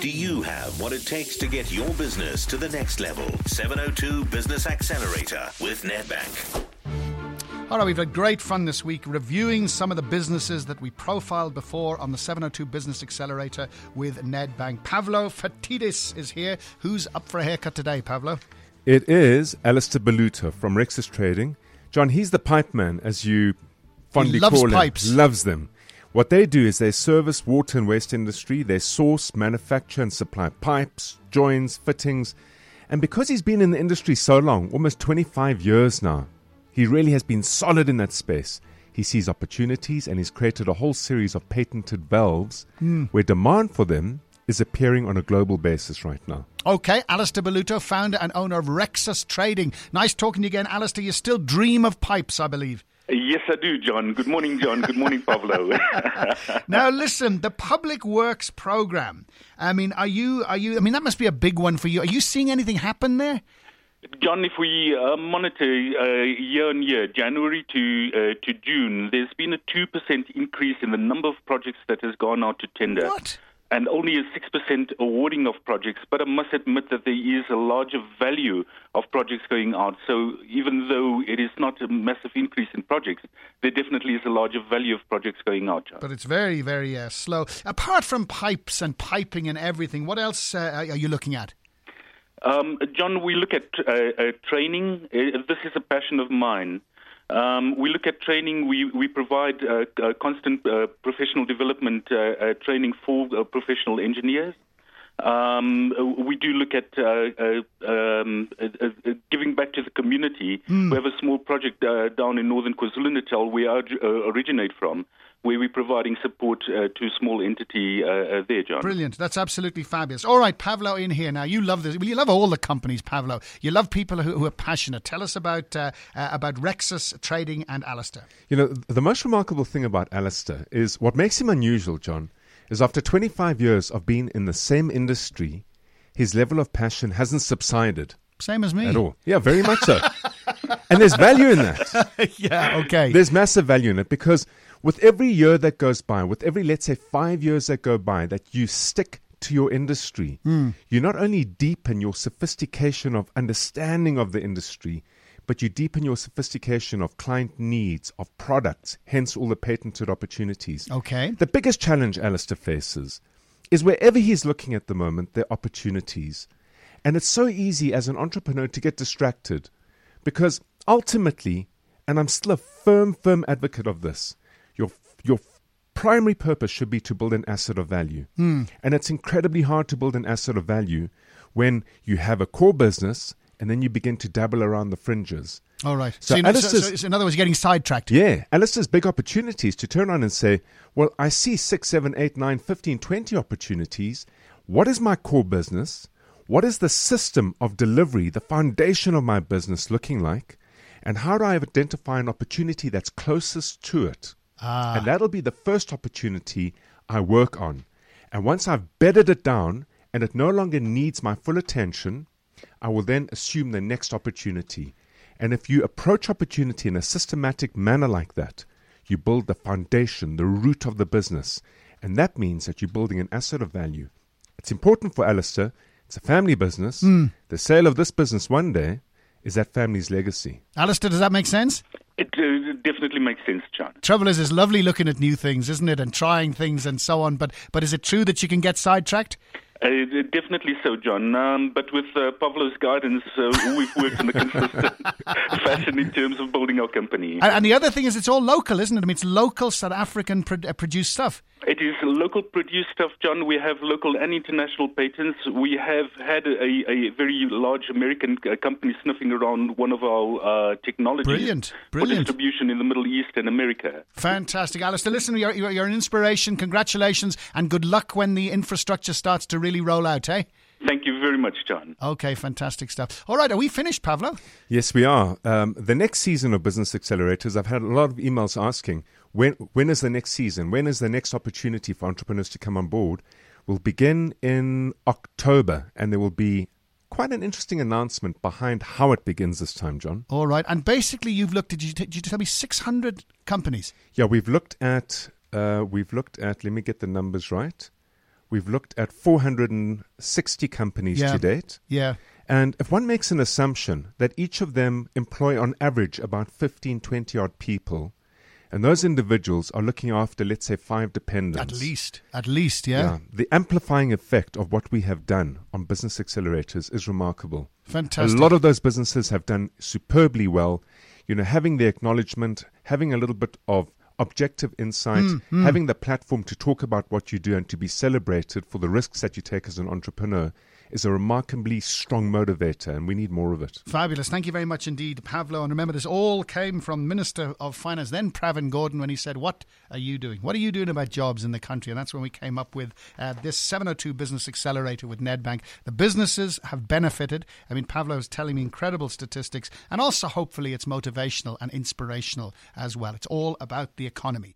Do you have what it takes to get your business to the next level? 702 Business Accelerator with Nedbank. All right, we've had great fun this week reviewing some of the businesses that we profiled before on the 702 Business Accelerator with Nedbank. Pavlo Phitidis is here. Who's up for a haircut today, Pavlo? It is Alistair Baluta from Rexis Trading. John, he's the pipe man, as you fondly He loves call pipes. him. Loves them. What they do is they service water and waste industry. They source, manufacture, and supply pipes, joints, fittings. And because he's been in the industry so long, almost 25 years now, he really has been solid in that space. He sees opportunities and he's created a whole series of patented valves hmm. where demand for them is appearing on a global basis right now. Okay, Alistair Baluto, founder and owner of Rexis Trading. Nice talking to you again, Alistair. You still dream of pipes, I believe. Yes, I do, John. Good morning, John. Good morning, Pavlo. Now, listen, the Public Works program. I mean, are you? Are you? I mean, that must be a big one for you. Are you seeing anything happen there? John, if we uh, monitor uh, year on year, January to uh, to June, there's been a two percent increase in the number of projects that has gone out to tender. What? And only a 6% awarding of projects. But I must admit that there is a larger value of projects going out. So even though it is not a massive increase in projects, there definitely is a larger value of projects going out, John. But it's very, very uh, slow. Apart from pipes and piping and everything, what else uh, are you looking at? Um, John, we look at uh, uh, training. Uh, this is a passion of mine. Um, we look at training. We we provide uh, uh, constant uh, professional development uh, uh, training for uh, professional engineers. Um, uh, we do look at uh, uh, um, uh, uh, giving back to the community. We have a small project uh, down in northern KwaZulu-Natal, where I uh, originate from, where we're providing support uh, to a small entity uh, uh, there, John. Brilliant. That's absolutely fabulous. All right, Pavlo in here now. You love this. Well, you love all the companies, Pavlo. You love people who, who are passionate. Tell us about about Rexis Trading and Alistair. You know, the most remarkable thing about Alistair is what makes him unusual, John, is after 25 years of being in the same industry, his level of passion hasn't subsided Same as me. at all. Yeah, very much so. and there's value in that. yeah, okay. There's massive value in it because with every year that goes by, with every, let's say, five years that go by, that you stick to your industry, hmm. you not only deepen your sophistication of understanding of the industry, but you deepen your sophistication of client needs, of products, hence all the patented opportunities. Okay. The biggest challenge Alistair faces is wherever he's looking at the moment, there are opportunities. And it's so easy as an entrepreneur to get distracted because ultimately, and I'm still a firm, firm advocate of this, your, your primary purpose should be to build an asset of value. Hmm. And it's incredibly hard to build an asset of value when you have a core business and then you begin to dabble around the fringes. All right. So So, you know, so, so- in other words, you're getting sidetracked. Yeah, Alistair's big opportunities to turn on and say, well, I see 6, 7, 8, 9, 15, 20 opportunities. What is my core business? What is the system of delivery, the foundation of my business looking like? And how do I identify an opportunity that's closest to it? Ah. And that'll be the first opportunity I work on. And once I've bedded it down and it no longer needs my full attention, I will then assume the next opportunity. And if you approach opportunity in a systematic manner like that, you build the foundation, the root of the business. And that means that you're building an asset of value. It's important for Alistair. It's a family business. The sale of this business one day is that family's legacy. Alistair, does that make sense? It uh, definitely makes sense, John. Trouble is, it's lovely looking at new things, isn't it, and trying things and so on. But but is it true that you can get sidetracked? Uh, definitely so, John. Um, but with uh, Pavlo's guidance, uh, we've worked in a consistent fashion in terms of building our company. And, and the other thing is, it's all local, isn't it? I mean, it's local South African pro- uh, produced stuff. It is local produced stuff, John. We have local and international patents. We have had a, a very large American uh, company sniffing around one of our uh, technologies Brilliant, for brilliant. distribution in the Middle East and America. Fantastic, Alistair. Listen, you're, you're an inspiration. Congratulations, and good luck when the infrastructure starts to really roll out. Eh? Thank you very much, John. Okay, fantastic stuff. All right, are we finished, Pavlo? Yes, we are. Um, the next season of Business Accelerators, I've had a lot of emails asking when when is the next season? When is the next opportunity for entrepreneurs to come on board? Will begin in October, and there will be quite an interesting announcement behind how it begins this time, John. All right, and basically, you've looked at. Did you, t- did you tell me six hundred companies? Yeah, we've looked at uh, we've looked at. Let me get the numbers right. We've looked at 460 companies Yeah. to date. Yeah. And if one makes an assumption that each of them employ on average about 15, 20 odd people, and those individuals are looking after, let's say, five dependents. At least. At least, yeah. The amplifying effect of what we have done on business accelerators is remarkable. Fantastic. A lot of those businesses have done superbly well. You know, having the acknowledgement, having a little bit of objective insight, Hmm, having the platform to talk about what you do and to be celebrated for the risks that you take as an entrepreneur is a remarkably strong motivator, and we need more of it. Fabulous. Thank you very much indeed, Pavlo. And remember, this all came from Minister of Finance, then Pravin Gordhan, when he said, What are you doing? What are you doing about jobs in the country? And that's when we came up with uh, this 702 Business Accelerator with Nedbank. The businesses have benefited. I mean, Pavlo is telling me incredible statistics, and also hopefully it's motivational and inspirational as well. It's all about the economy.